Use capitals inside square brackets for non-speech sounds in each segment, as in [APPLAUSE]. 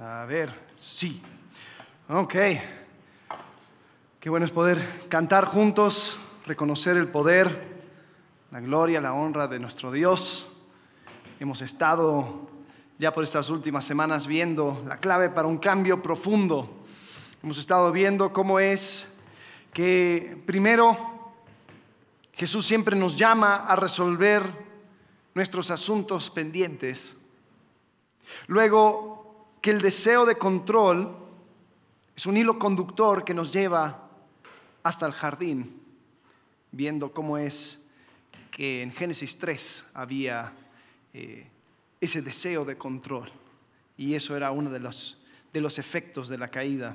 A ver, sí. Ok. Qué bueno es poder cantar juntos, reconocer el poder, la gloria, la honra de nuestro Dios. Hemos estado ya por estas últimas semanas viendo la clave para un cambio profundo. Hemos estado viendo cómo es que primero Jesús siempre nos llama a resolver nuestros asuntos pendientes. Luego que el deseo de control es un hilo conductor que nos lleva hasta el jardín, viendo cómo es que en Génesis 3 había eh, ese deseo de control. Y eso era uno de los, de los efectos de la caída.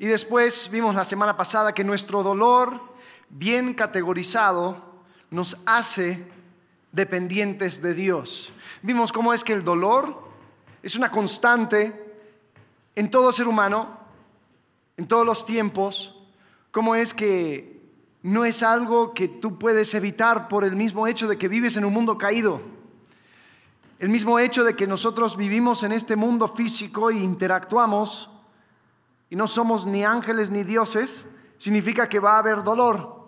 Y después vimos la semana pasada que nuestro dolor, bien categorizado, nos hace dependientes de Dios. Vimos cómo es que el dolor es una constante en todo ser humano, en todos los tiempos, cómo es que no es algo que tú puedes evitar por el mismo hecho de que vives en un mundo caído. El mismo hecho de que nosotros vivimos en este mundo físico e interactuamos y no somos ni ángeles ni dioses, significa que va a haber dolor.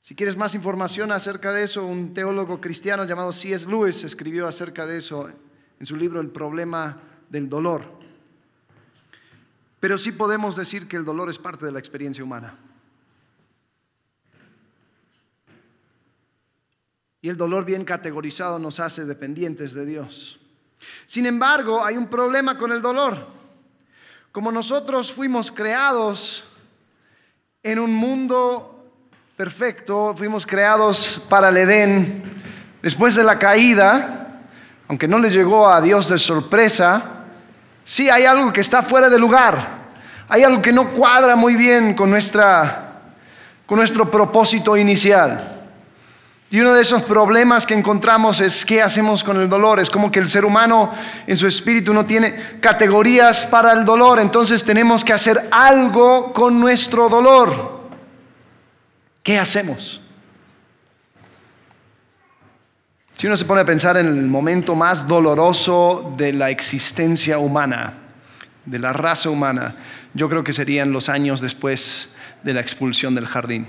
Si quieres más información acerca de eso, un teólogo cristiano llamado C.S. Lewis escribió acerca de eso en su libro El problema del dolor. Pero sí podemos decir que el dolor es parte de la experiencia humana. Y el dolor bien categorizado nos hace dependientes de Dios. Sin embargo, hay un problema con el dolor. Como nosotros fuimos creados en un mundo perfecto, fuimos creados para el Edén, después de la caída, aunque no le llegó a Dios de sorpresa, sí hay algo que está fuera de lugar. Hay algo que no cuadra muy bien con, nuestra, con nuestro propósito inicial. Y uno de esos problemas que encontramos es qué hacemos con el dolor. Es como que el ser humano en su espíritu no tiene categorías para el dolor. Entonces tenemos que hacer algo con nuestro dolor. ¿Qué hacemos? Si uno se pone a pensar en el momento más doloroso de la existencia humana, de la raza humana, yo creo que serían los años después de la expulsión del jardín.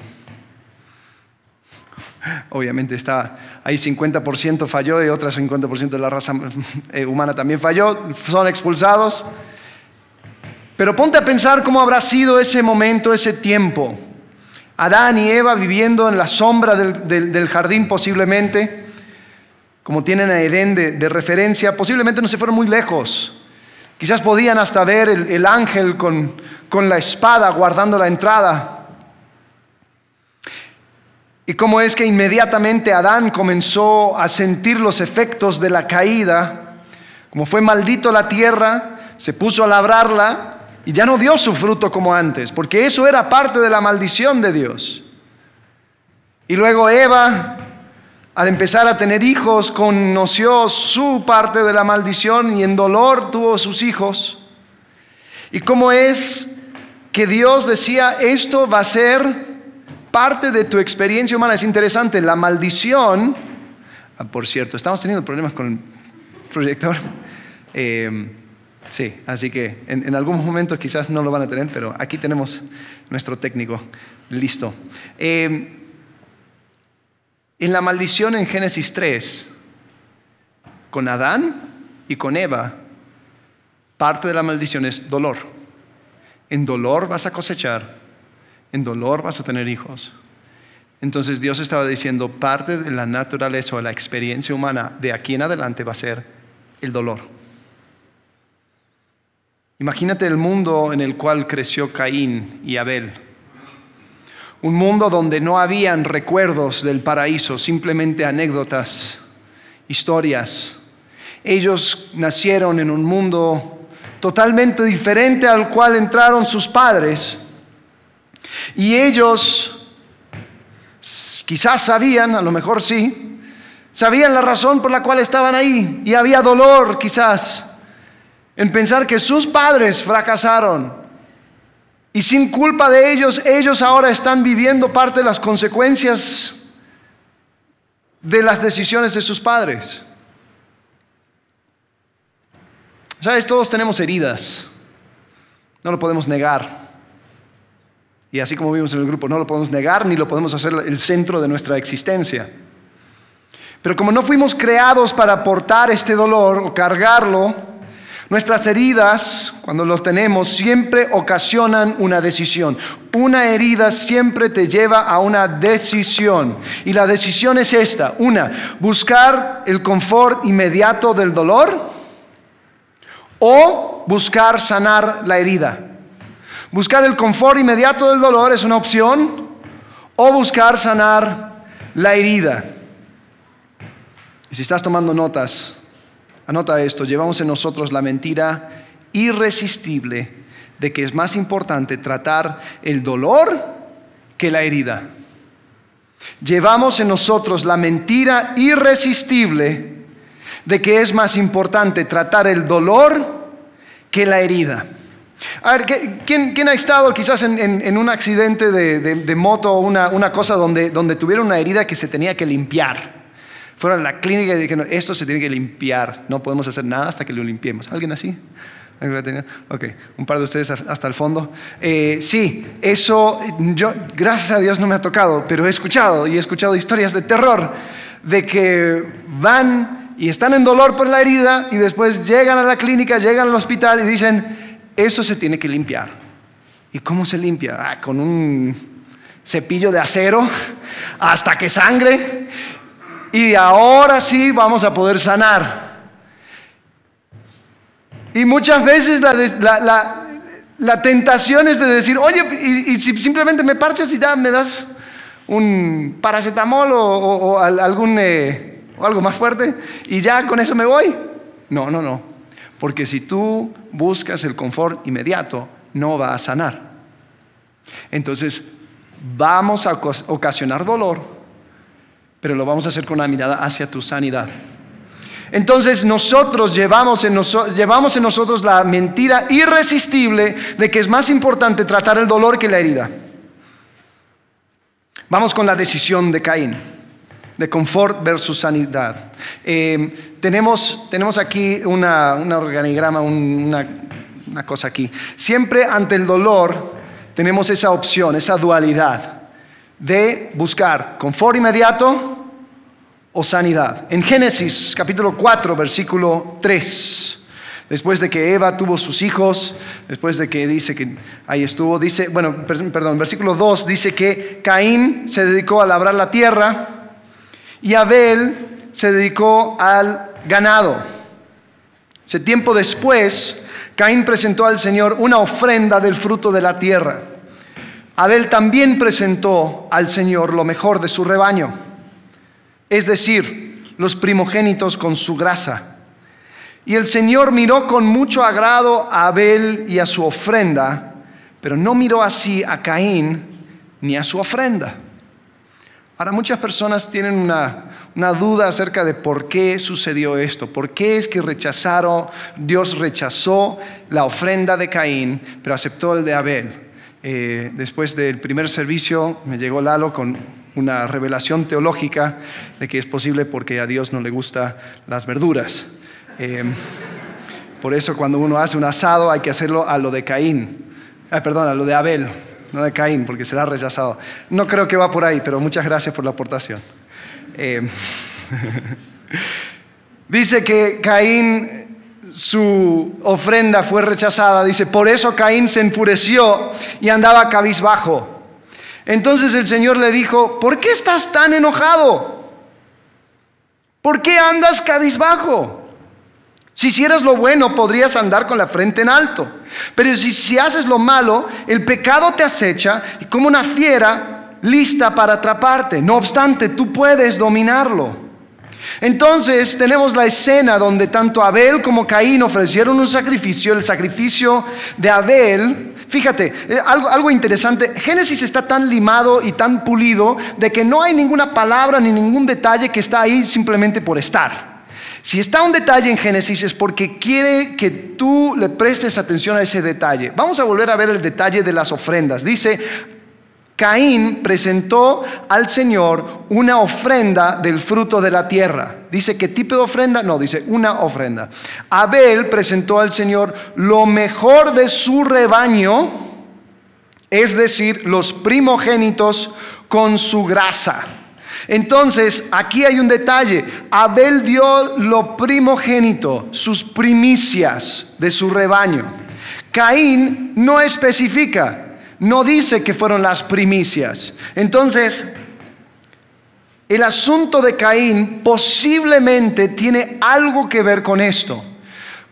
Obviamente está ahí 50% falló y otro 50% de la raza eh, humana también falló, son expulsados. Pero ponte a pensar cómo habrá sido ese momento, ese tiempo. Adán y Eva viviendo en la sombra del jardín posiblemente como tienen a Edén de, referencia, posiblemente no se fueron muy lejos. Quizás podían hasta ver el, ángel con, con la espada guardando la entrada. Y cómo es que inmediatamente Adán comenzó a sentir los efectos de la caída, como fue maldito la tierra, se puso a labrarla y ya no dio su fruto como antes, porque eso era parte de la maldición de Dios. Y luego Eva al empezar a tener hijos, conoció su parte de la maldición y en dolor tuvo sus hijos. Y cómo es que Dios decía, esto va a ser parte de tu experiencia humana. Es interesante, la maldición, ah, por cierto, estamos teniendo problemas con el proyector. [LAUGHS] Eh, sí, así que en, algunos momentos quizás no lo van a tener, pero aquí tenemos nuestro técnico listo. Eh, en la maldición en Génesis 3, con Adán y con Eva, parte de la maldición es dolor. En dolor vas a cosechar, en dolor vas a tener hijos. Entonces Dios estaba diciendo, parte de la naturaleza o la experiencia humana de aquí en adelante va a ser el dolor. Imagínate el mundo en el cual creció Caín y Abel un mundo donde no habían recuerdos del paraíso, simplemente anécdotas, historias. Ellos nacieron en un mundo totalmente diferente al cual entraron sus padres. Y ellos quizás sabían, a lo mejor sí, sabían la razón por la cual estaban ahí. Y había dolor quizás en pensar que sus padres fracasaron y sin culpa de ellos, ellos ahora están viviendo parte de las consecuencias de las decisiones de sus padres. Sabes, todos tenemos heridas. No lo podemos negar. Y así como vimos en el grupo, no lo podemos negar ni lo podemos hacer el centro de nuestra existencia. Pero como no fuimos creados para aportar este dolor o cargarlo, nuestras heridas, cuando lo tenemos, siempre ocasionan una decisión. Una herida siempre te lleva a una decisión. Y la decisión es esta. Una, buscar el confort inmediato del dolor o buscar sanar la herida. Buscar el confort inmediato del dolor es una opción o buscar sanar la herida. Y si estás tomando notas, anota esto, llevamos en nosotros la mentira irresistible de que es más importante tratar el dolor que la herida. Llevamos en nosotros la mentira irresistible de que es más importante tratar el dolor que la herida. A ver, ¿quién, ha estado quizás en, un accidente de, moto o una, cosa donde, donde tuvieron una herida que se tenía que limpiar? Fueron a la clínica y dijeron, esto se tiene que limpiar, no podemos hacer nada hasta que lo limpiemos. ¿Alguien así? Ok, un par de ustedes hasta el fondo. Eh, sí, eso, yo, gracias a Dios no me ha tocado, pero he escuchado y he escuchado historias de terror de que van y están en dolor por la herida y después llegan a la clínica, llegan al hospital y dicen, eso se tiene que limpiar. ¿Y cómo se limpia? Ah, con un cepillo de acero hasta que sangre y ahora sí vamos a poder sanar. Y muchas veces la, tentación es de decir, oye, y, si simplemente me parchas y ya me das un paracetamol o, algún, eh, o algo más fuerte y ya con eso me voy. No, no, no. Porque si tú buscas el confort inmediato, no va a sanar. Entonces, vamos a ocasionar dolor pero lo vamos a hacer con una mirada hacia tu sanidad. Entonces nosotros llevamos en, llevamos en nosotros la mentira irresistible de que es más importante tratar el dolor que la herida. Vamos con la decisión de Caín, de confort versus sanidad. Eh, tenemos, tenemos aquí un organigrama, una, una cosa aquí. Siempre ante el dolor tenemos esa opción, esa dualidad de buscar confort inmediato o sanidad. En Génesis capítulo 4, versículo 3, después de que Eva tuvo sus hijos, después de que dice que ahí estuvo, dice, bueno, perdón, versículo 2 dice que Caín se dedicó a labrar la tierra y Abel se dedicó al ganado. Ese tiempo después, Caín presentó al Señor una ofrenda del fruto de la tierra. Abel también presentó al Señor lo mejor de su rebaño, es decir, los primogénitos con su grasa. Y el Señor miró con mucho agrado a Abel y a su ofrenda, pero no miró así a Caín ni a su ofrenda. Ahora muchas personas tienen una, una, duda acerca de por qué sucedió esto, por qué es que rechazaron, Dios rechazó la ofrenda de Caín, pero aceptó el de Abel. Eh, después del primer servicio me llegó Lalo con una revelación teológica de que es posible porque a Dios no le gustan las verduras. Eh, por eso cuando uno hace un asado hay que hacerlo a lo de Caín, ah, perdón, a lo de Abel, no de Caín, porque será rechazado. No creo que va por ahí, pero muchas gracias por la aportación. Eh, [LAUGHS] dice que Caín su ofrenda fue rechazada, dice, por eso Caín se enfureció y andaba cabizbajo. Entonces el Señor le dijo, ¿por qué estás tan enojado? ¿Por qué andas cabizbajo? Si hicieras lo bueno, podrías andar con la frente en alto. Pero si, si haces lo malo, el pecado te acecha y como una fiera lista para atraparte. No obstante, tú puedes dominarlo. Entonces tenemos la escena donde tanto Abel como Caín ofrecieron un sacrificio, el sacrificio de Abel. Fíjate, eh, algo, algo, interesante, Génesis está tan limado y tan pulido de que no hay ninguna palabra ni ningún detalle que está ahí simplemente por estar. Si está un detalle en Génesis es porque quiere que tú le prestes atención a ese detalle. Vamos a volver a ver el detalle de las ofrendas. Dice, Caín presentó al Señor una ofrenda del fruto de la tierra. Dice, ¿qué tipo de ofrenda? No, dice una ofrenda. Abel presentó al Señor lo mejor de su rebaño, es decir, los primogénitos con su grasa. Entonces, aquí hay un detalle. Abel dio lo primogénito, sus primicias de su rebaño. Caín no especifica no dice que fueron las primicias. Entonces, el asunto de Caín posiblemente tiene algo que ver con esto.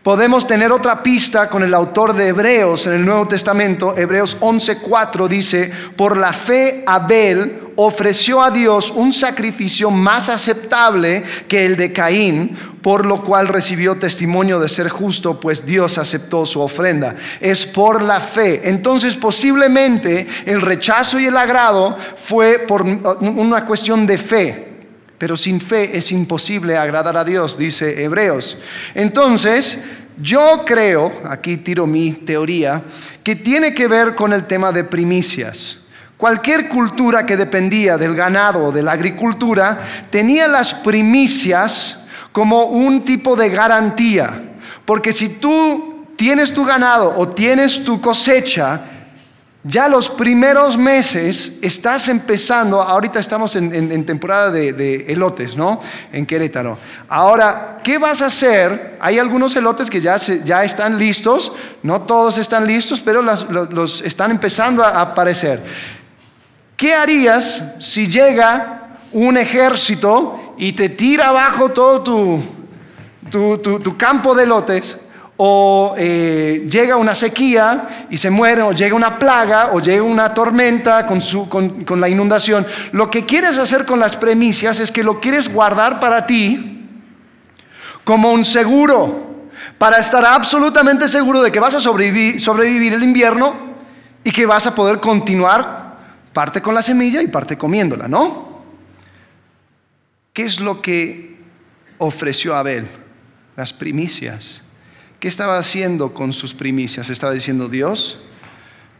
Podemos tener otra pista con el autor de Hebreos en el Nuevo Testamento. Hebreos 11:4 dice, por la fe Abel ofreció a Dios un sacrificio más aceptable que el de Caín, por lo cual recibió testimonio de ser justo, pues Dios aceptó su ofrenda. Es por la fe. Entonces posiblemente el rechazo y el agrado fue por una cuestión de fe. Pero sin fe es imposible agradar a Dios, dice Hebreos. Entonces, yo creo, aquí tiro mi teoría, que tiene que ver con el tema de primicias. Cualquier cultura que dependía del ganado o de la agricultura tenía las primicias como un tipo de garantía. Porque si tú tienes tu ganado o tienes tu cosecha, ya los primeros meses estás empezando, ahorita estamos en, temporada de, elotes, ¿no? En Querétaro. Ahora, ¿qué vas a hacer? Hay algunos elotes que ya, ya están listos, no todos están listos, pero los, están empezando a aparecer. ¿Qué harías si llega un ejército y te tira abajo todo tu, tu campo de elotes? O eh, llega una sequía y se muere, o llega una plaga, o llega una tormenta con, con, la inundación. Lo que quieres hacer con las premisas es que lo quieres guardar para ti como un seguro, para estar absolutamente seguro de que vas a sobrevivir, sobrevivir el invierno y que vas a poder continuar parte con la semilla y parte comiéndola, ¿no? ¿Qué es lo que ofreció Abel? Las primicias. ¿Qué estaba haciendo con sus primicias? Estaba diciendo, Dios,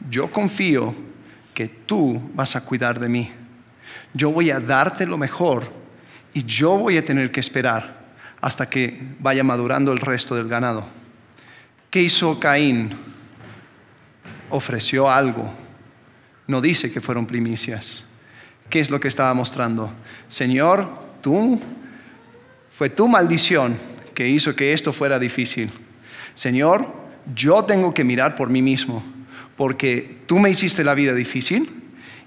yo confío que tú vas a cuidar de mí. Yo voy a darte lo mejor y yo voy a tener que esperar hasta que vaya madurando el resto del ganado. ¿Qué hizo Caín? Ofreció algo. No dice que fueron primicias. ¿Qué es lo que estaba mostrando? Señor, tú, fue tu maldición que hizo que esto fuera difícil. Señor, yo tengo que mirar por mí mismo, porque tú me hiciste la vida difícil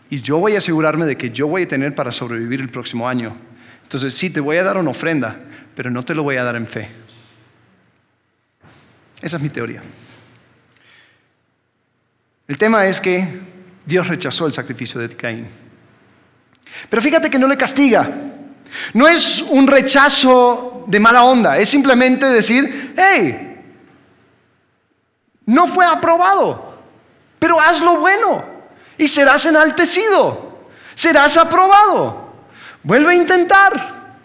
y yo voy a asegurarme de que yo voy a tener para sobrevivir el próximo año. Entonces, sí, te voy a dar una ofrenda, pero no te lo voy a dar en fe. Esa es mi teoría. El tema es que Dios rechazó el sacrificio de Caín. Pero fíjate que no le castiga. No es un rechazo de mala onda, es simplemente decir, hey, no fue aprobado, pero haz lo bueno y serás enaltecido, serás aprobado. Vuelve a intentar.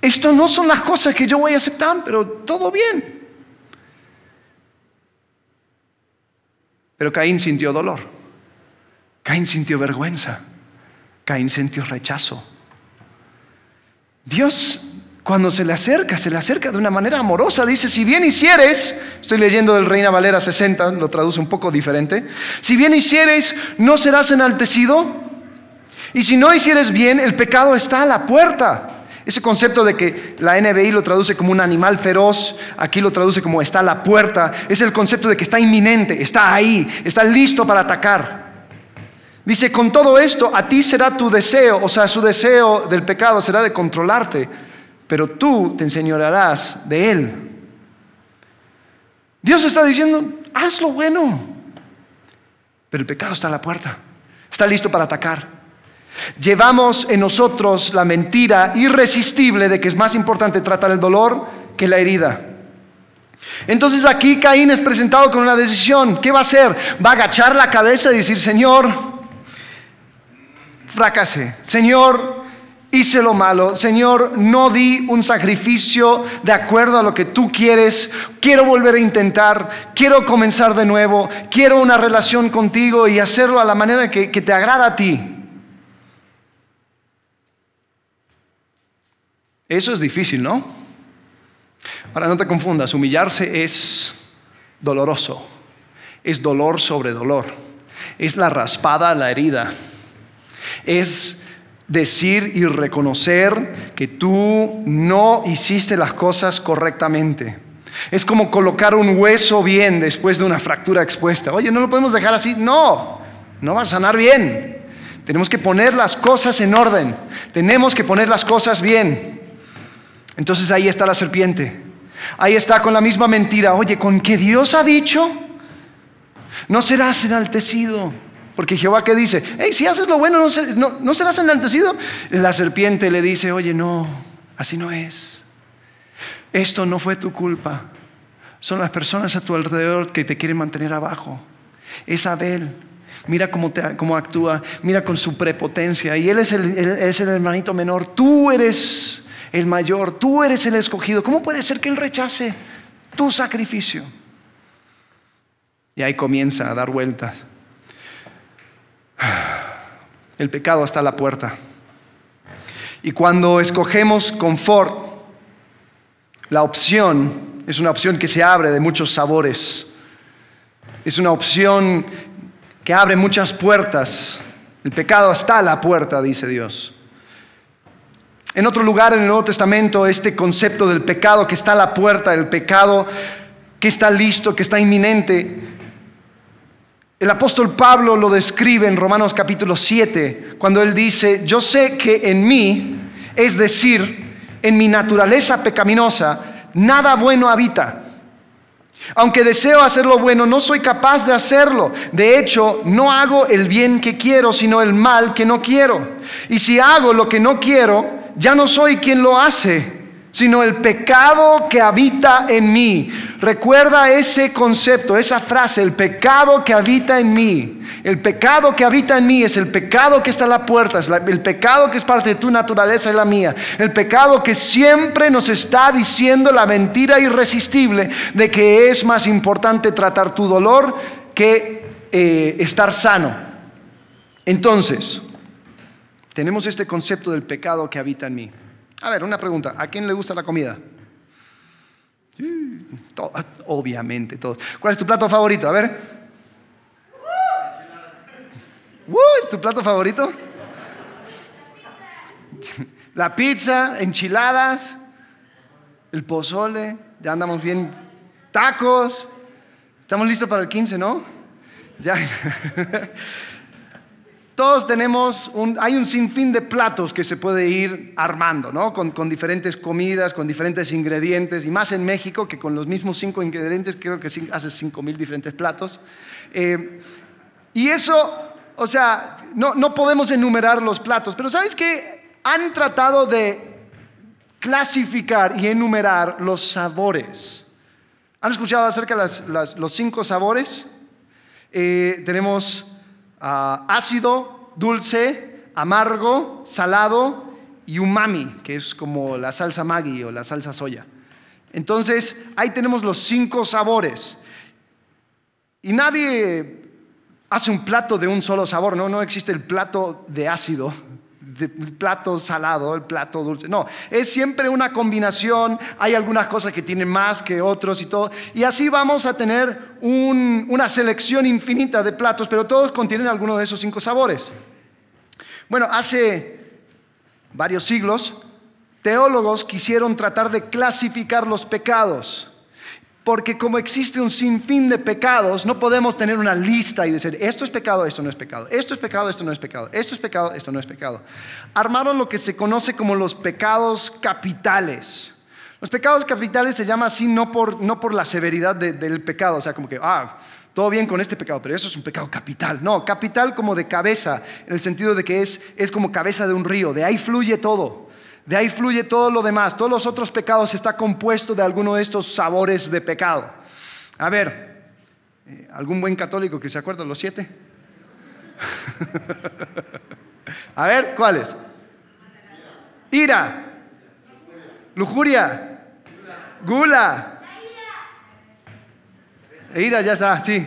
Esto no son las cosas que yo voy a aceptar, pero todo bien. Pero Caín sintió dolor. Caín sintió vergüenza. Caín sintió rechazo. Dios cuando se le acerca, se le acerca de una manera amorosa. Dice, si bien hicieres, estoy leyendo del Reina Valera 60, lo traduce un poco diferente, si bien hicieres, no serás enaltecido. Y si no hicieres bien, el pecado está a la puerta. Ese concepto de que la NBI lo traduce como un animal feroz, aquí lo traduce como está a la puerta, es el concepto de que está inminente, está ahí, está listo para atacar. Dice, con todo esto, a ti será tu deseo, o sea, su deseo del pecado será de controlarte pero tú te enseñorearás de él. Dios está diciendo, haz lo bueno, pero el pecado está a la puerta, está listo para atacar. Llevamos en nosotros la mentira irresistible de que es más importante tratar el dolor que la herida. Entonces aquí Caín es presentado con una decisión. ¿Qué va a hacer? Va a agachar la cabeza y decir, Señor, fracasé. Señor, hice lo malo, Señor, no di un sacrificio de acuerdo a lo que tú quieres, quiero volver a intentar, quiero comenzar de nuevo, quiero una relación contigo y hacerlo a la manera que, te agrada a ti. Eso es difícil, ¿no? Ahora no te confundas, humillarse es doloroso, es dolor sobre dolor, es la raspada a la herida, es decir y reconocer que tú no hiciste las cosas correctamente. Es como colocar un hueso bien después de una fractura expuesta. Oye, no lo podemos dejar así. No, no va a sanar bien. Tenemos que poner las cosas en orden. Tenemos que poner las cosas bien. Entonces ahí está la serpiente. Ahí está con la misma mentira. Oye, con que Dios ha dicho, no serás enaltecido. Porque Jehová que dice, hey, si haces lo bueno, no, serás enaltecido. La serpiente le dice, oye, no, así no es. Esto no fue tu culpa. Son las personas a tu alrededor que te quieren mantener abajo. Es Abel. Mira cómo, cómo actúa, mira con su prepotencia. Y él es el, es el hermanito menor. Tú eres el mayor, tú eres el escogido. ¿Cómo puede ser que él rechace tu sacrificio? Y ahí comienza a dar vueltas. El pecado está a la puerta. Y cuando escogemos confort, la opción es una opción que se abre de muchos sabores. Es una opción que abre muchas puertas. El pecado está a la puerta, dice Dios. En otro lugar en el Nuevo Testamento, este concepto del pecado que está a la puerta, el pecado que está listo, que está inminente, el apóstol Pablo lo describe en Romanos capítulo 7, cuando él dice, yo sé que en mí, es decir, en mi naturaleza pecaminosa, nada bueno habita. Aunque deseo hacer lo bueno, no soy capaz de hacerlo. De hecho, no hago el bien que quiero, sino el mal que no quiero. Y si hago lo que no quiero, ya no soy quien lo hace sino el pecado que habita en mí. Recuerda ese concepto, esa frase, el pecado que habita en mí. El pecado que habita en mí es el pecado que está a la puerta, es el pecado que es parte de tu naturaleza y la mía. El pecado que siempre nos está diciendo la mentira irresistible de que es más importante tratar tu dolor que eh, estar sano. Entonces, tenemos este concepto del pecado que habita en mí. A ver, una pregunta. ¿A quién le gusta la comida? obviamente, todos. ¿Cuál es tu plato favorito? A ver. ¿Es tu plato favorito? La pizza, enchiladas, el pozole, ya andamos bien. Tacos. Estamos listos para el 15, ¿no? Ya. [LAUGHS] Todos tenemos, un, hay un sinfín de platos que se puede ir armando, ¿no? Con, diferentes comidas, con diferentes ingredientes, y más en México, que con los mismos cinco ingredientes creo que hace cinco mil diferentes platos. Eh, y eso, o sea, no, no podemos enumerar los platos, pero ¿sabes qué? Han tratado de clasificar y enumerar los sabores. ¿Han escuchado acerca de los cinco sabores? Eh, tenemos ácido, dulce, amargo, salado y umami, que es como la salsa Maggi o la salsa soya. Entonces, ahí tenemos los cinco sabores. Y nadie hace un plato de un solo sabor, no, no existe el plato de ácido plato salado, el plato dulce. No, es siempre una combinación. Hay algunas cosas que tienen más que otros y todo. Y así vamos a tener una selección infinita de platos, pero todos contienen alguno de esos cinco sabores. Bueno, hace varios siglos, teólogos quisieron tratar de clasificar los pecados. Porque como existe un sinfín de pecados, no podemos tener una lista y decir, esto es pecado, esto no es pecado, esto es pecado, esto no es pecado, esto es pecado, esto no es pecado. Armaron lo que se conoce como los pecados capitales. Los pecados capitales se llaman así no por, no por la severidad del pecado, o sea, como que, ah, todo bien con este pecado, pero eso es un pecado capital. No, capital como de cabeza, en el sentido de que es, es como cabeza de un río, de ahí fluye todo. De ahí fluye todo lo demás. Todos los otros pecados está compuesto de alguno de estos sabores de pecado. A ver, eh, ¿algún buen católico que se acuerda de los siete? [LAUGHS] A ver, ¿cuáles? Ira. Lujuria. Gula. Ira ya está, sí.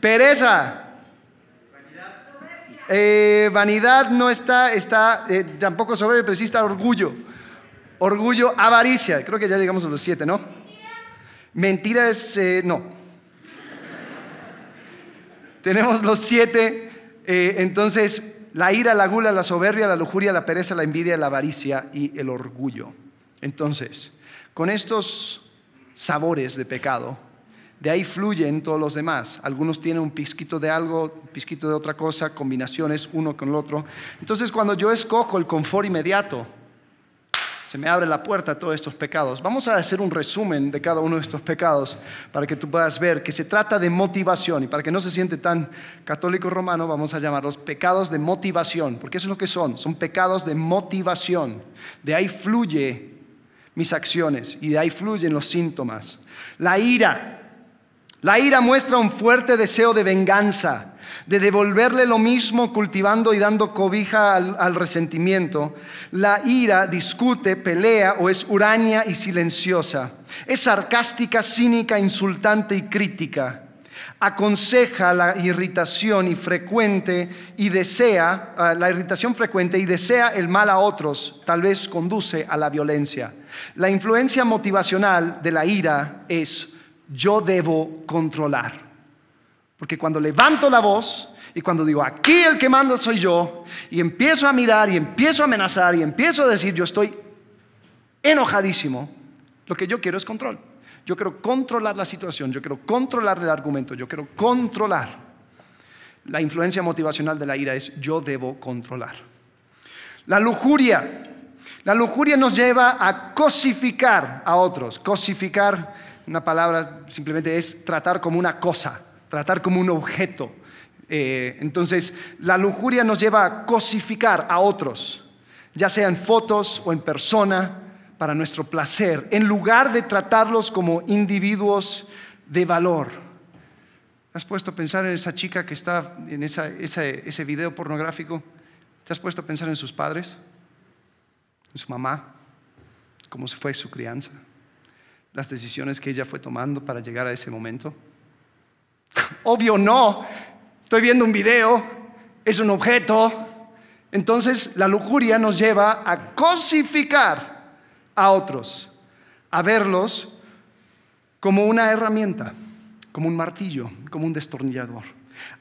Pereza. Eh, vanidad no está, está eh, tampoco sobre, pero sí está orgullo. Orgullo, avaricia. Creo que ya llegamos a los siete, ¿no? Mentira eh, no. [LAUGHS] Tenemos los siete. entonces, la ira, la gula, la soberbia, la lujuria, la pereza, la envidia, la avaricia y el orgullo. Entonces, con estos sabores de pecado, de ahí fluyen todos los demás. Algunos tienen un pizquito de algo, un pizquito de otra cosa, combinaciones uno con el otro. Entonces cuando yo escojo el confort inmediato, se me abre la puerta a todos estos pecados. Vamos a hacer un resumen de cada uno de estos pecados para que tú puedas ver que se trata de motivación y para que no se siente tan católico romano, vamos a llamarlos pecados de motivación, porque eso es lo que son, son pecados de motivación. De ahí fluye mis acciones y de ahí fluyen los síntomas. La ira, la ira muestra un fuerte deseo de venganza, de devolverle lo mismo cultivando y dando cobija al, resentimiento. La ira discute, pelea o es huraña y silenciosa. Es sarcástica, cínica, insultante y crítica. Aconseja la irritación y frecuente y desea ah, la irritación frecuente y desea el mal a otros, tal vez conduce a la violencia. La influencia motivacional de la ira es yo debo controlar. Porque cuando levanto la voz y cuando digo, aquí el que manda soy yo, y empiezo a mirar y empiezo a amenazar y empiezo a decir, yo estoy enojadísimo, lo que yo quiero es control. Yo quiero controlar la situación, yo quiero controlar el argumento, yo quiero controlar. La influencia motivacional de la ira es yo debo controlar. La lujuria. La lujuria nos lleva a cosificar a otros. Cosificar una palabra simplemente es tratar como una cosa, tratar como un objeto. Eh, entonces, la lujuria nos lleva a cosificar a otros, ya sea en fotos o en persona, para nuestro placer, en lugar de tratarlos como individuos de valor. ¿Has puesto a pensar en esa chica que está en ese video pornográfico? ¿Te has puesto a pensar en sus padres? ¿En su mamá? ¿Cómo se fue su crianza? Las decisiones que ella fue tomando para llegar a ese momento? [LAUGHS] Obvio no. Estoy viendo un video, es un objeto. Entonces la lujuria nos lleva a cosificar a otros, a verlos como una herramienta, como un martillo, como un destornillador,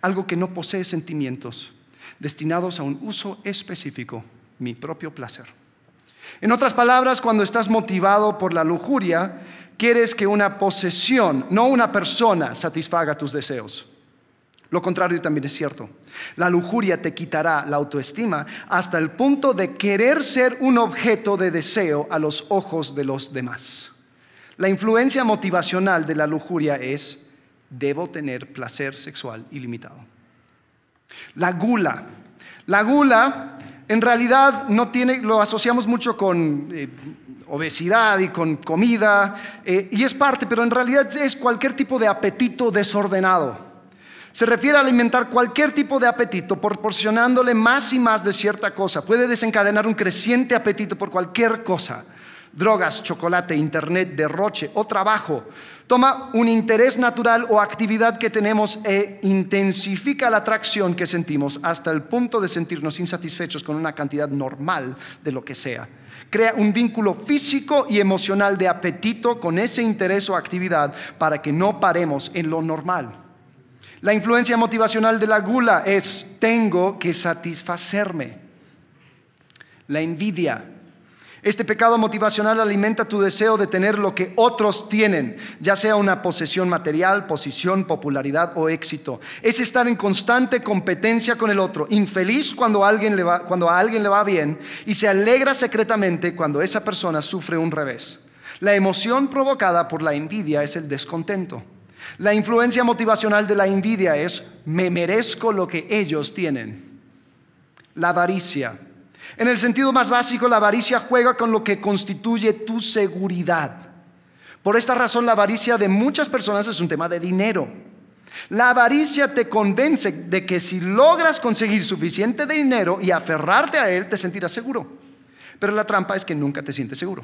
algo que no posee sentimientos, destinados a un uso específico, mi propio placer. En otras palabras, cuando estás motivado por la lujuria, quieres que una posesión, no una persona, satisfaga tus deseos. Lo contrario también es cierto. La lujuria te quitará la autoestima hasta el punto de querer ser un objeto de deseo a los ojos de los demás. La influencia motivacional de la lujuria es, debo tener placer sexual ilimitado. La gula. La gula en realidad no tiene, lo asociamos mucho con eh, obesidad y con comida, eh, y es parte, pero en realidad es cualquier tipo de apetito desordenado. Se refiere a alimentar cualquier tipo de apetito, proporcionándole más y más de cierta cosa. Puede desencadenar un creciente apetito por cualquier cosa drogas, chocolate, internet, derroche o trabajo. Toma un interés natural o actividad que tenemos e intensifica la atracción que sentimos hasta el punto de sentirnos insatisfechos con una cantidad normal de lo que sea. Crea un vínculo físico y emocional de apetito con ese interés o actividad para que no paremos en lo normal. La influencia motivacional de la gula es tengo que satisfacerme. La envidia este pecado motivacional alimenta tu deseo de tener lo que otros tienen, ya sea una posesión material, posición, popularidad o éxito. Es estar en constante competencia con el otro, infeliz cuando, a alguien le va bien y se alegra secretamente cuando esa persona sufre un revés. La emoción provocada por la envidia es el descontento. La influencia motivacional de la envidia es me merezco lo que ellos tienen. La avaricia en el sentido más básico, la avaricia juega con lo que constituye tu seguridad. Por esta razón, la avaricia de muchas personas es un tema de dinero. La avaricia te convence de que si logras conseguir suficiente dinero y aferrarte a él, te sentirás seguro. Pero la trampa es que nunca te sientes seguro.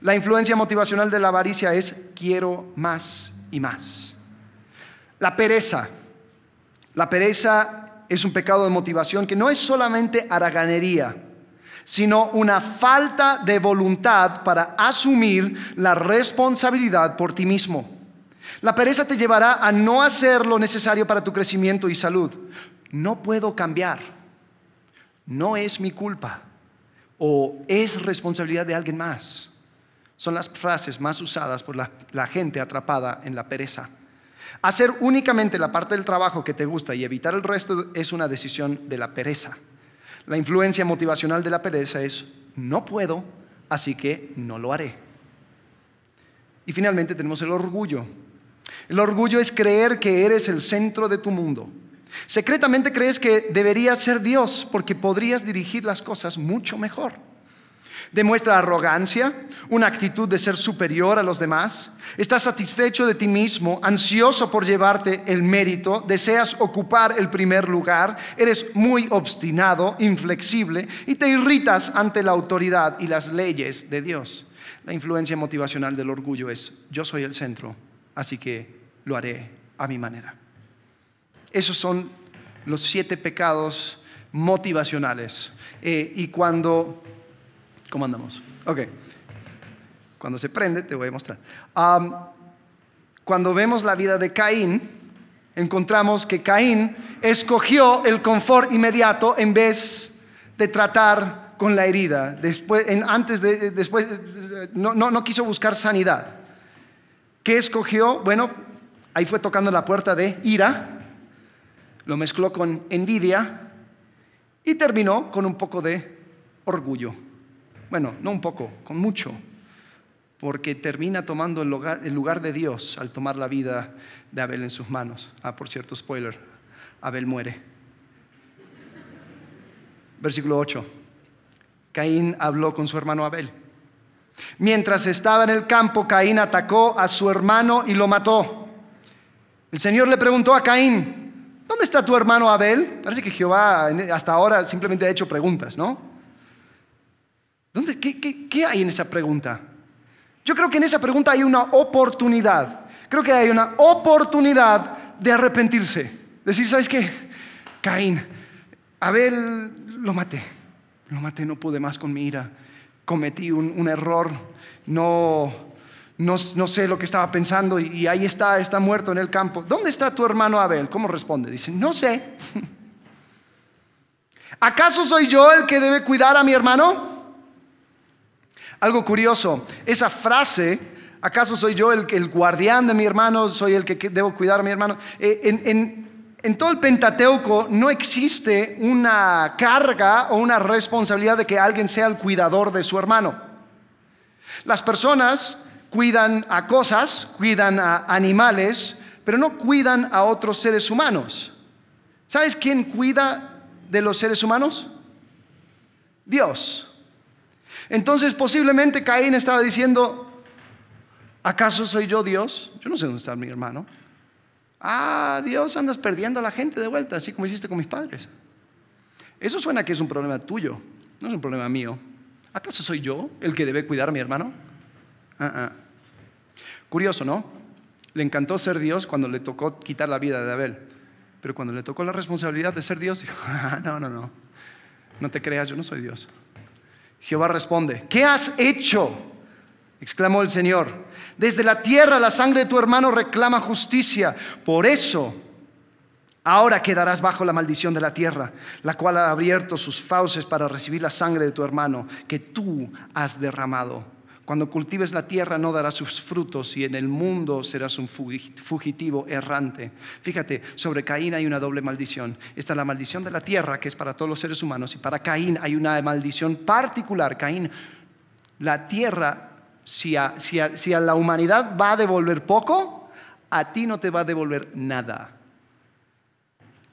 La influencia motivacional de la avaricia es quiero más y más. La pereza. La pereza es un pecado de motivación que no es solamente haraganería, sino una falta de voluntad para asumir la responsabilidad por ti mismo. La pereza te llevará a no hacer lo necesario para tu crecimiento y salud. No puedo cambiar. No es mi culpa. O es responsabilidad de alguien más. Son las frases más usadas por la, gente atrapada en la pereza. Hacer únicamente la parte del trabajo que te gusta y evitar el resto es una decisión de la pereza. La influencia motivacional de la pereza es no puedo, así que no lo haré. Y finalmente tenemos el orgullo. El orgullo es creer que eres el centro de tu mundo. Secretamente crees que deberías ser Dios porque podrías dirigir las cosas mucho mejor. Demuestra arrogancia, una actitud de ser superior a los demás. Estás satisfecho de ti mismo, ansioso por llevarte el mérito, deseas ocupar el primer lugar, eres muy obstinado, inflexible y te irritas ante la autoridad y las leyes de Dios. La influencia motivacional del orgullo es yo soy el centro, así que lo haré a mi manera. Esos son los siete pecados motivacionales. Eh, y cuando, ¿cómo andamos? Ok, cuando se prende, te voy a mostrar. cuando vemos la vida de Caín, encontramos que Caín escogió el confort inmediato en vez de tratar con la herida. Después, antes de, después, no, no quiso buscar sanidad. ¿Qué escogió? Bueno, ahí fue tocando la puerta de ira, lo mezcló con envidia y terminó con un poco de orgullo. Bueno, no un poco, con mucho, porque termina tomando el lugar, el lugar de Dios al tomar la vida de Abel en sus manos. Ah, por cierto, spoiler, Abel muere. Versículo 8. Caín habló con su hermano Abel. Mientras estaba en el campo, Caín atacó a su hermano y lo mató. El Señor le preguntó a Caín, ¿dónde está tu hermano Abel? Parece que Jehová hasta ahora simplemente ha hecho preguntas, ¿no? ¿Dónde, qué, hay en esa pregunta? Yo creo que en esa pregunta hay una oportunidad. Creo que hay una oportunidad de arrepentirse. Decir, ¿sabes qué? Caín, Abel lo maté. Lo maté, no pude más con mi ira cometí un, error, no, no, sé lo que estaba pensando y, ahí está, está muerto en el campo. ¿Dónde está tu hermano Abel? ¿Cómo responde? Dice, no sé. [LAUGHS] ¿Acaso soy yo el que debe cuidar a mi hermano? Algo curioso, esa frase, ¿acaso soy yo el, guardián de mi hermano? ¿Soy el que debo cuidar a mi hermano? Eh, en, en todo el Pentateuco no existe una carga o una responsabilidad de que alguien sea el cuidador de su hermano. Las personas cuidan a cosas, cuidan a animales, pero no cuidan a otros seres humanos. ¿Sabes quién cuida de los seres humanos? Dios. Entonces posiblemente Caín estaba diciendo, ¿acaso soy yo Dios? Yo no sé dónde está mi hermano. Ah, Dios, andas perdiendo a la gente de vuelta, así como hiciste con mis padres. Eso suena que es un problema tuyo, no es un problema mío. ¿Acaso soy yo el que debe cuidar a mi hermano? Ah. Curioso, ¿no? Le encantó ser Dios cuando le tocó quitar la vida de Abel. Pero cuando le tocó la responsabilidad de ser Dios, dijo, [LAUGHS] ah, no, no, no, no te creas, yo no soy Dios. Jehová responde, ¿qué has hecho? exclamó el Señor. Desde la tierra la sangre de tu hermano reclama justicia. Por eso, ahora quedarás bajo la maldición de la tierra, la cual ha abierto sus fauces para recibir la sangre de tu hermano que tú has derramado. Cuando cultives la tierra no darás sus frutos y en el mundo serás un fugitivo errante. Fíjate, sobre Caín hay una doble maldición. Está la maldición de la tierra, que es para todos los seres humanos, y para Caín hay una maldición particular. Caín, la tierra si a, la humanidad va a devolver poco, a ti no te va a devolver nada.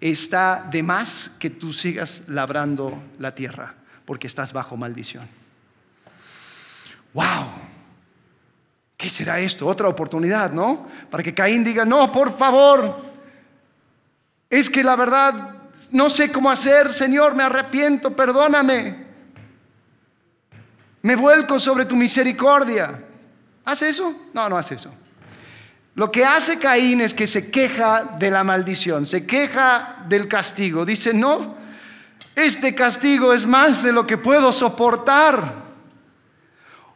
Está de más que tú sigas labrando la tierra, porque estás bajo maldición. ¡Wow! ¿Qué será esto? Otra oportunidad, ¿no? Para que Caín diga, no, por favor, es que la verdad no sé cómo hacer, Señor, me arrepiento, perdóname. Me vuelco sobre tu misericordia. ¿Hace eso? No, no hace eso. Lo que hace Caín es que se queja de la maldición, se queja del castigo. Dice, no, este castigo es más de lo que puedo soportar.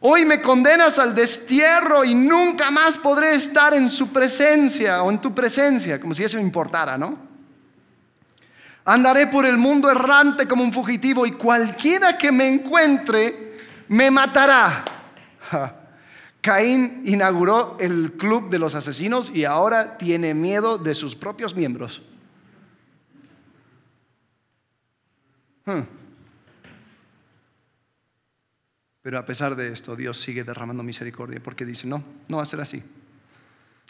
Hoy me condenas al destierro y nunca más podré estar en su presencia o en tu presencia, como si eso importara, ¿no? Andaré por el mundo errante como un fugitivo y cualquiera que me encuentre me matará. Caín inauguró el club de los asesinos y ahora tiene miedo de sus propios miembros. Hmm. Pero a pesar de esto, Dios sigue derramando misericordia porque dice, no, no va a ser así.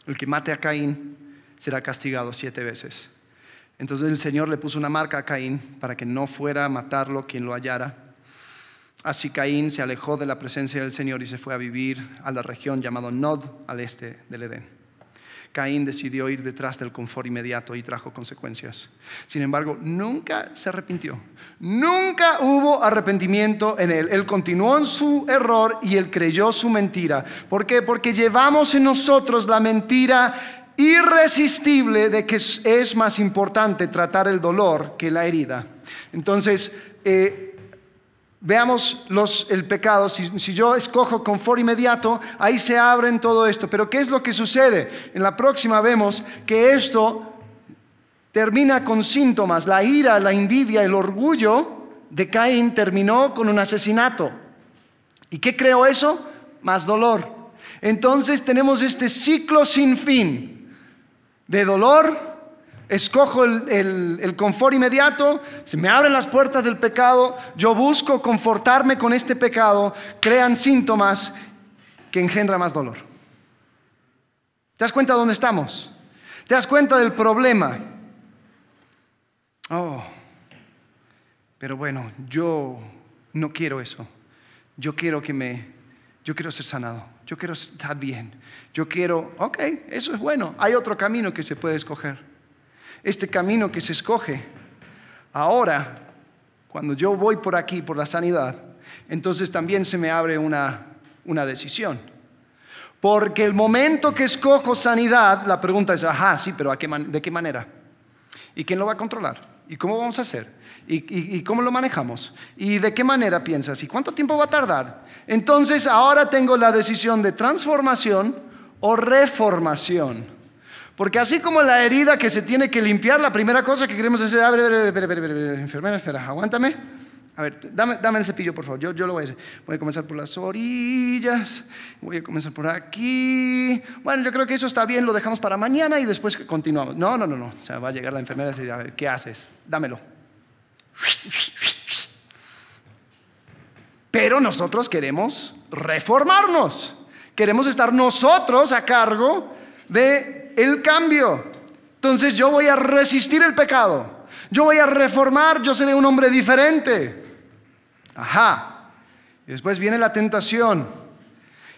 El que mate a Caín será castigado siete veces. Entonces el Señor le puso una marca a Caín para que no fuera a matarlo quien lo hallara Así Caín se alejó de la presencia del Señor y se fue a vivir a la región llamada Nod, al este del Edén. Caín decidió ir detrás del confort inmediato y trajo consecuencias. Sin embargo, nunca se arrepintió. Nunca hubo arrepentimiento en él. Él continuó en su error y él creyó su mentira. ¿Por qué? Porque llevamos en nosotros la mentira irresistible de que es más importante tratar el dolor que la herida. Entonces, eh, Veamos el pecado. Si, yo escojo confort inmediato, ahí se abren todo esto. Pero ¿qué es lo que sucede? En la próxima vemos que esto termina con síntomas. La ira, la envidia, el orgullo de Caín terminó con un asesinato. ¿Y qué creó eso? Más dolor. Entonces tenemos este ciclo sin fin de dolor, escojo el, confort inmediato, se me abren las puertas del pecado, yo busco confortarme con este pecado, crean síntomas que engendran más dolor. ¿Te das cuenta de dónde estamos? ¿Te das cuenta del problema? Oh, pero bueno, yo no quiero eso. Yo quiero que me, yo quiero ser sanado. Yo quiero estar bien. Yo quiero, ok, eso es bueno. Hay otro camino que se puede escoger este camino que se escoge. Ahora, cuando yo voy por aquí, por la sanidad, entonces también se me abre una, decisión. Porque el momento que escojo sanidad, la pregunta es, ajá, sí, pero ¿de qué manera? ¿Y quién lo va a controlar? ¿Y cómo vamos a hacer? ¿Y, ¿Y, cómo lo manejamos? ¿Y de qué manera piensas? ¿Y cuánto tiempo va a tardar? Entonces ahora tengo la decisión de transformación o reformación. Porque así como la herida que se tiene que limpiar, la primera cosa que queremos hacer, a ver, espera, espera, espera, enfermera, espera, aguántame. A ver, dame, dame, el cepillo, por favor. Yo, yo lo voy a hacer. Voy a comenzar por las orillas. Voy a comenzar por aquí. Bueno, yo creo que eso está bien. Lo dejamos para mañana y después continuamos. No, no, no, no. O sea, va a llegar la enfermera y decir, a ver, ¿qué haces? Dámelo. Pero nosotros queremos reformarnos. Queremos estar nosotros a cargo de el cambio. Entonces yo voy a resistir el pecado. Yo voy a reformar, yo seré un hombre diferente. Ajá. Y después viene la tentación.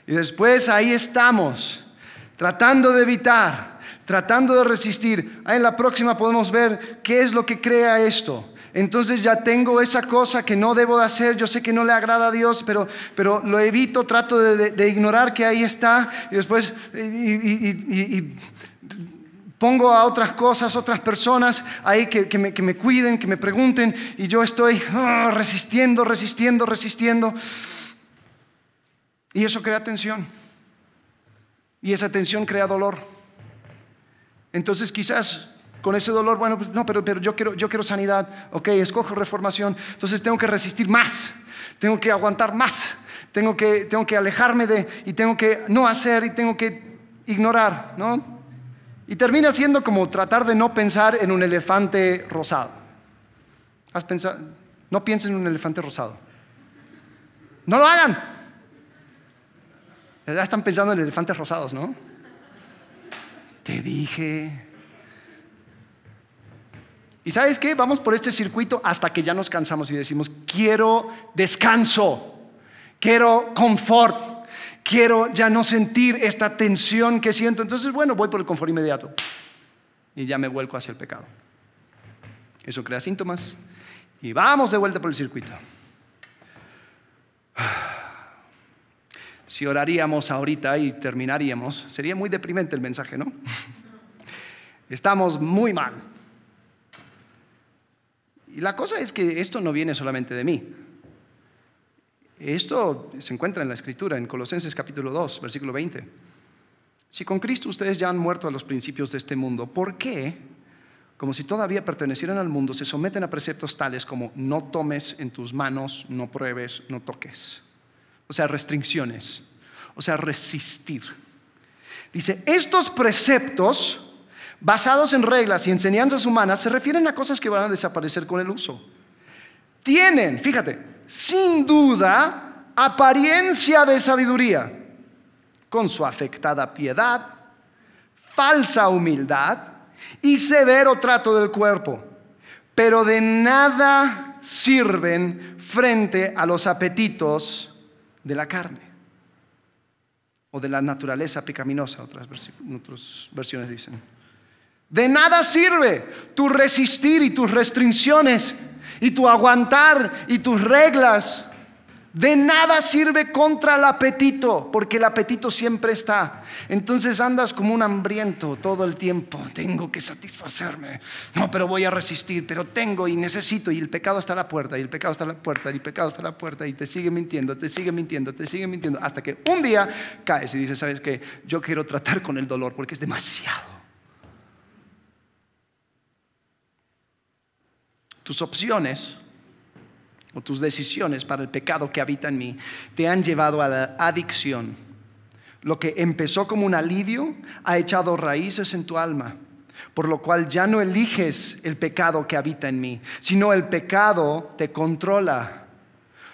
Y después ahí estamos, tratando de evitar, tratando de resistir. Ahí en la próxima podemos ver qué es lo que crea esto. Entonces ya tengo esa cosa que no debo de hacer, yo sé que no le agrada a Dios, pero, pero lo evito, trato de, ignorar que ahí está y después pongo a otras cosas, otras personas ahí que, me, cuiden, que me pregunten y yo estoy ah, resistiendo, resistiendo, resistiendo. Y eso crea tensión. Y esa tensión crea dolor. Entonces quizás con ese dolor, bueno, pues, no, pero, pero yo, quiero, yo quiero sanidad, ok, escojo reformación, entonces tengo que resistir más, tengo que aguantar más, tengo que, tengo que alejarme de, y tengo que no hacer, y tengo que ignorar, ¿no? Y termina siendo como tratar de no pensar en un elefante rosado. ¿Has pensado? No piensen en un elefante rosado. No lo hagan. Ya están pensando en elefantes rosados, ¿no? Te dije. ¿Y sabes qué? Vamos por este circuito hasta que ya nos cansamos y decimos, quiero descanso, quiero confort, quiero ya no sentir esta tensión que siento. Entonces, bueno, voy por el confort inmediato y ya me vuelco hacia el pecado. Eso crea síntomas y vamos de vuelta por el circuito. Si oraríamos ahorita y terminaríamos, sería muy deprimente el mensaje, ¿no? [LAUGHS] Estamos muy mal. Y la cosa es que esto no viene solamente de mí. Esto se encuentra en la Escritura, en Colosenses capítulo 2, versículo 20. Si con Cristo ustedes ya han muerto a los principios de este mundo, ¿por qué, como si todavía pertenecieran al mundo, se someten a preceptos tales como no tomes en tus manos, no pruebes, no toques? O sea, restricciones, o sea, resistir. Dice, estos preceptos basados en reglas y enseñanzas humanas se refieren a cosas que van a desaparecer con el uso. Tienen, fíjate, sin duda, apariencia de sabiduría, con su afectada piedad, falsa humildad y severo trato del cuerpo, pero de nada sirven frente a los apetitos de la carne o de la naturaleza pecaminosa, otras, otras versiones dicen. De nada sirve tu resistir y tus restricciones y tu aguantar y tus reglas. De nada sirve contra el apetito, porque el apetito siempre está. Entonces andas como un hambriento todo el tiempo. Tengo que satisfacerme. No, pero voy a resistir, pero tengo y necesito. Y el pecado está a la puerta, y el pecado está a la puerta, y el pecado está a la puerta, y te sigue mintiendo, te sigue mintiendo, te sigue mintiendo. Hasta que un día caes y dices, ¿sabes qué? Yo quiero tratar con el dolor porque es demasiado. tus opciones o tus decisiones para el pecado que habita en mí te han llevado a la adicción. Lo que empezó como un alivio ha echado raíces en tu alma, por lo cual ya no eliges el pecado que habita en mí, sino el pecado te controla.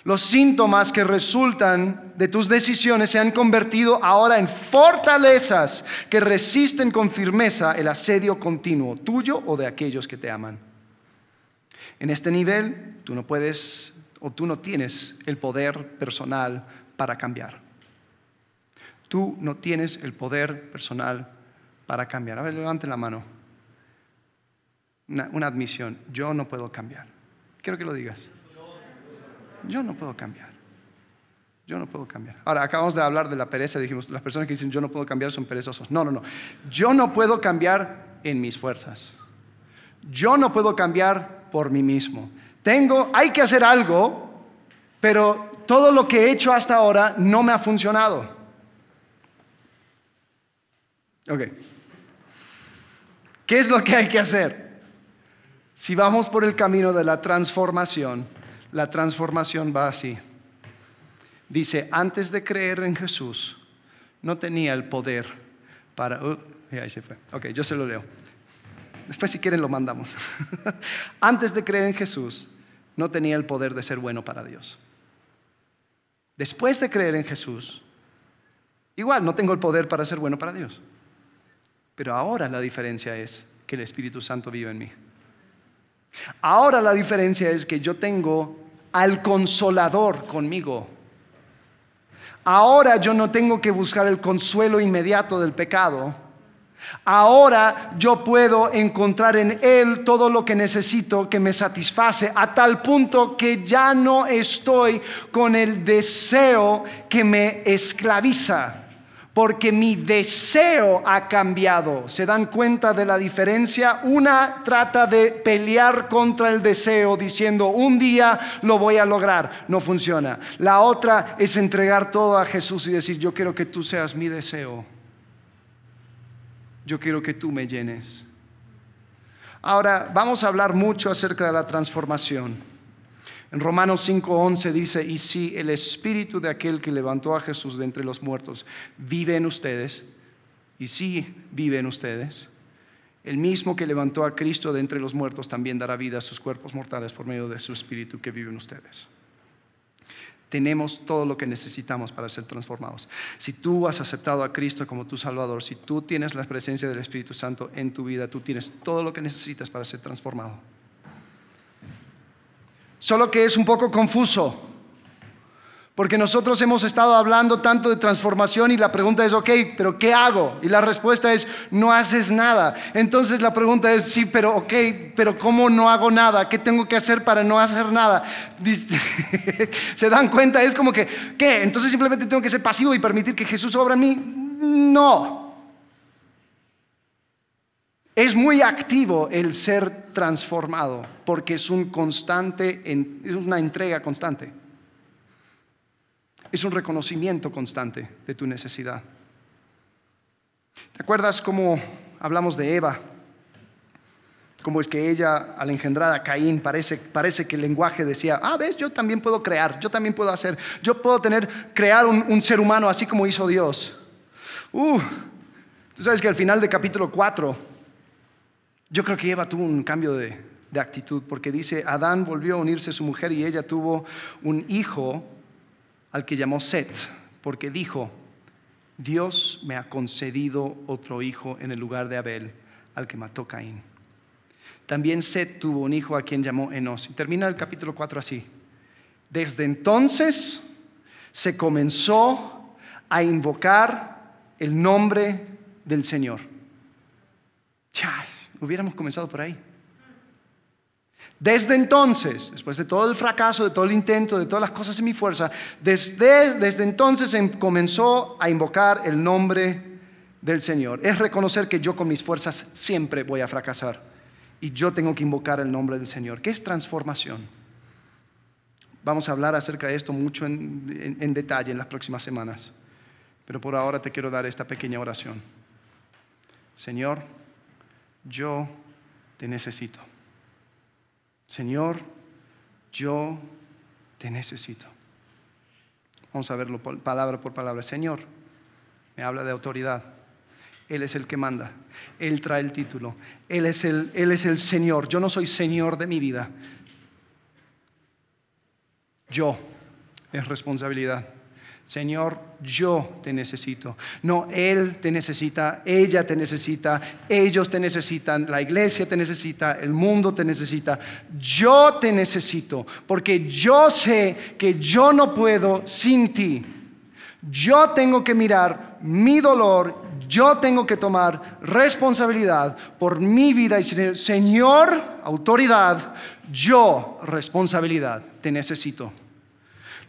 Los síntomas que resultan de tus decisiones se han convertido ahora en fortalezas que resisten con firmeza el asedio continuo tuyo o de aquellos que te aman. En este nivel, tú no puedes o tú no tienes el poder personal para cambiar. Tú no tienes el poder personal para cambiar. A ver, levanten la mano. Una, una, admisión. Yo no puedo cambiar. Quiero que lo digas. Yo no puedo cambiar. Yo no puedo cambiar. Ahora, acabamos de hablar de la pereza. Dijimos, las personas que dicen yo no puedo cambiar son perezosos. No, no, no. Yo no puedo cambiar en mis fuerzas. Yo no puedo cambiar por mí mismo. Tengo, hay que hacer algo, pero todo lo que he hecho hasta ahora no me ha funcionado. Ok. ¿Qué es lo que hay que hacer? Si vamos por el camino de la transformación, la transformación va así. Dice, antes de creer en Jesús, no tenía el poder para... Uh, ahí se fue. Ok, yo se lo leo. Después si quieren lo mandamos. [LAUGHS] Antes de creer en Jesús, no tenía el poder de ser bueno para Dios. Después de creer en Jesús, igual no tengo el poder para ser bueno para Dios. Pero ahora la diferencia es que el Espíritu Santo vive en mí. Ahora la diferencia es que yo tengo al consolador conmigo. Ahora yo no tengo que buscar el consuelo inmediato del pecado Ahora yo puedo encontrar en Él todo lo que necesito que me satisface a tal punto que ya no estoy con el deseo que me esclaviza, porque mi deseo ha cambiado. ¿Se dan cuenta de la diferencia? Una trata de pelear contra el deseo diciendo, un día lo voy a lograr. No funciona. La otra es entregar todo a Jesús y decir, yo quiero que tú seas mi deseo yo quiero que tú me llenes. Ahora, vamos a hablar mucho acerca de la transformación. En Romanos 5:11 dice, y si el espíritu de aquel que levantó a Jesús de entre los muertos vive en ustedes, y si vive en ustedes, el mismo que levantó a Cristo de entre los muertos también dará vida a sus cuerpos mortales por medio de su espíritu que vive en ustedes tenemos todo lo que necesitamos para ser transformados. Si tú has aceptado a Cristo como tu Salvador, si tú tienes la presencia del Espíritu Santo en tu vida, tú tienes todo lo que necesitas para ser transformado. Solo que es un poco confuso, Porque nosotros hemos estado hablando tanto de transformación y la pregunta es, ok, pero ¿qué hago? Y la respuesta es, no haces nada. Entonces la pregunta es, sí, pero ok, pero ¿cómo no hago nada? ¿Qué tengo que hacer para no hacer nada? [LAUGHS] ¿Se dan cuenta? Es como que, ¿qué? Entonces simplemente tengo que ser pasivo y permitir que Jesús obra en mí. No. Es muy activo el ser transformado porque es un constante, es una entrega constante es un reconocimiento constante de tu necesidad. ¿Te acuerdas cómo hablamos de Eva? Cómo es que ella, al engendrar a Caín, parece, parece que el lenguaje decía, ah, ves, yo también puedo crear, yo también puedo hacer, yo puedo tener, crear un, ser humano así como hizo Dios. Uh, tú sabes que al final del capítulo 4, yo creo que Eva tuvo un cambio de, de actitud, porque dice, Adán volvió a unirse a su mujer y ella tuvo un hijo al que llamó Set, porque dijo, Dios me ha concedido otro hijo en el lugar de Abel, al que mató Caín. También Set tuvo un hijo a quien llamó Enos. Y termina el capítulo 4 así. Desde entonces se comenzó a invocar el nombre del Señor. Ya, hubiéramos comenzado por ahí. Desde entonces, después de todo el fracaso, de todo el intento, de todas las cosas en mi fuerza, desde, desde entonces em, comenzó a invocar el nombre del Señor. Es reconocer que yo con mis fuerzas siempre voy a fracasar y yo tengo que invocar el nombre del Señor. ¿Qué es transformación? Vamos a hablar acerca de esto mucho en detalle en las próximas semanas, pero por ahora te quiero dar esta pequeña oración. Señor, yo te necesito. Señor, yo te necesito. Vamos a verlo palabra por palabra. Señor, me habla de autoridad. Él es el que manda. Él trae el título. Él es el, él es el Señor. Yo no soy Señor de mi vida. Yo es responsabilidad. Señor, yo te necesito. No, Él te necesita, ella te necesita, ellos te necesitan, la iglesia te necesita, el mundo te necesita. Yo te necesito, porque yo sé que yo no puedo sin ti. Yo tengo que mirar mi dolor, yo tengo que tomar responsabilidad por mi vida y Señor, autoridad, yo responsabilidad, te necesito.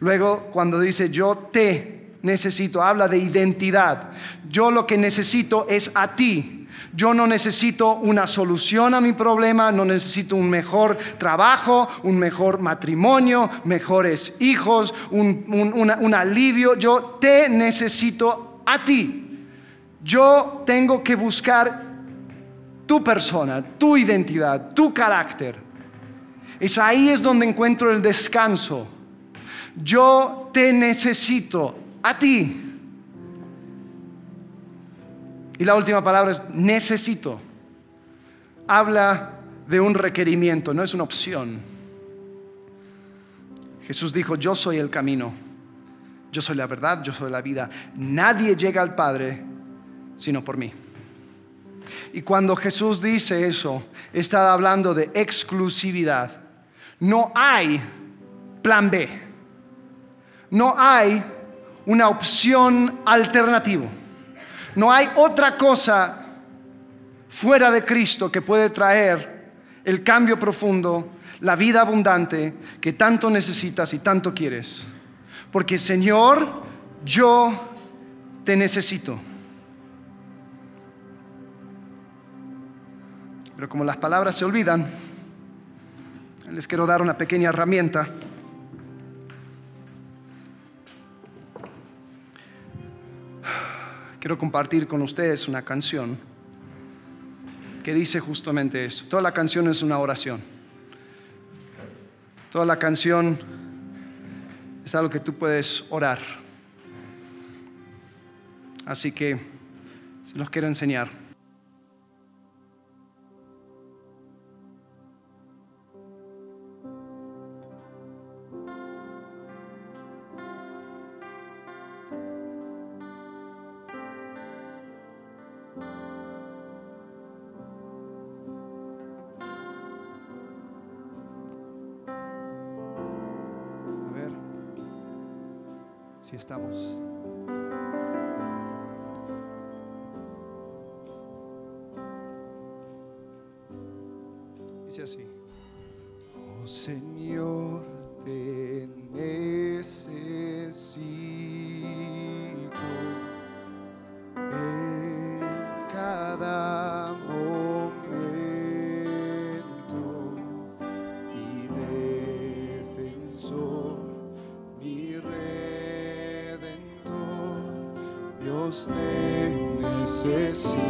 Luego, cuando dice yo te necesito, habla de identidad. Yo lo que necesito es a ti. Yo no necesito una solución a mi problema, no necesito un mejor trabajo, un mejor matrimonio, mejores hijos, un, alivio. Yo te necesito a ti. Yo tengo que buscar tu persona, tu identidad, tu carácter. Es ahí es donde encuentro el descanso yo te necesito a ti. Y la última palabra es necesito. Habla de un requerimiento, no es una opción. Jesús dijo, yo soy el camino, yo soy la verdad, yo soy la vida. Nadie llega al Padre sino por mí. Y cuando Jesús dice eso, está hablando de exclusividad. No hay plan B no hay una opción alternativa. No hay otra cosa fuera de Cristo que puede traer el cambio profundo, la vida abundante que tanto necesitas y tanto quieres. Porque Señor, yo te necesito. Pero como las palabras se olvidan, les quiero dar una pequeña herramienta quiero compartir con ustedes una canción que dice justamente eso. Toda la canción es una oración. Toda la canción es algo que tú puedes orar. Así que se los quiero enseñar. Si estamos. Dice así. Oh Señor, necesito. Vamos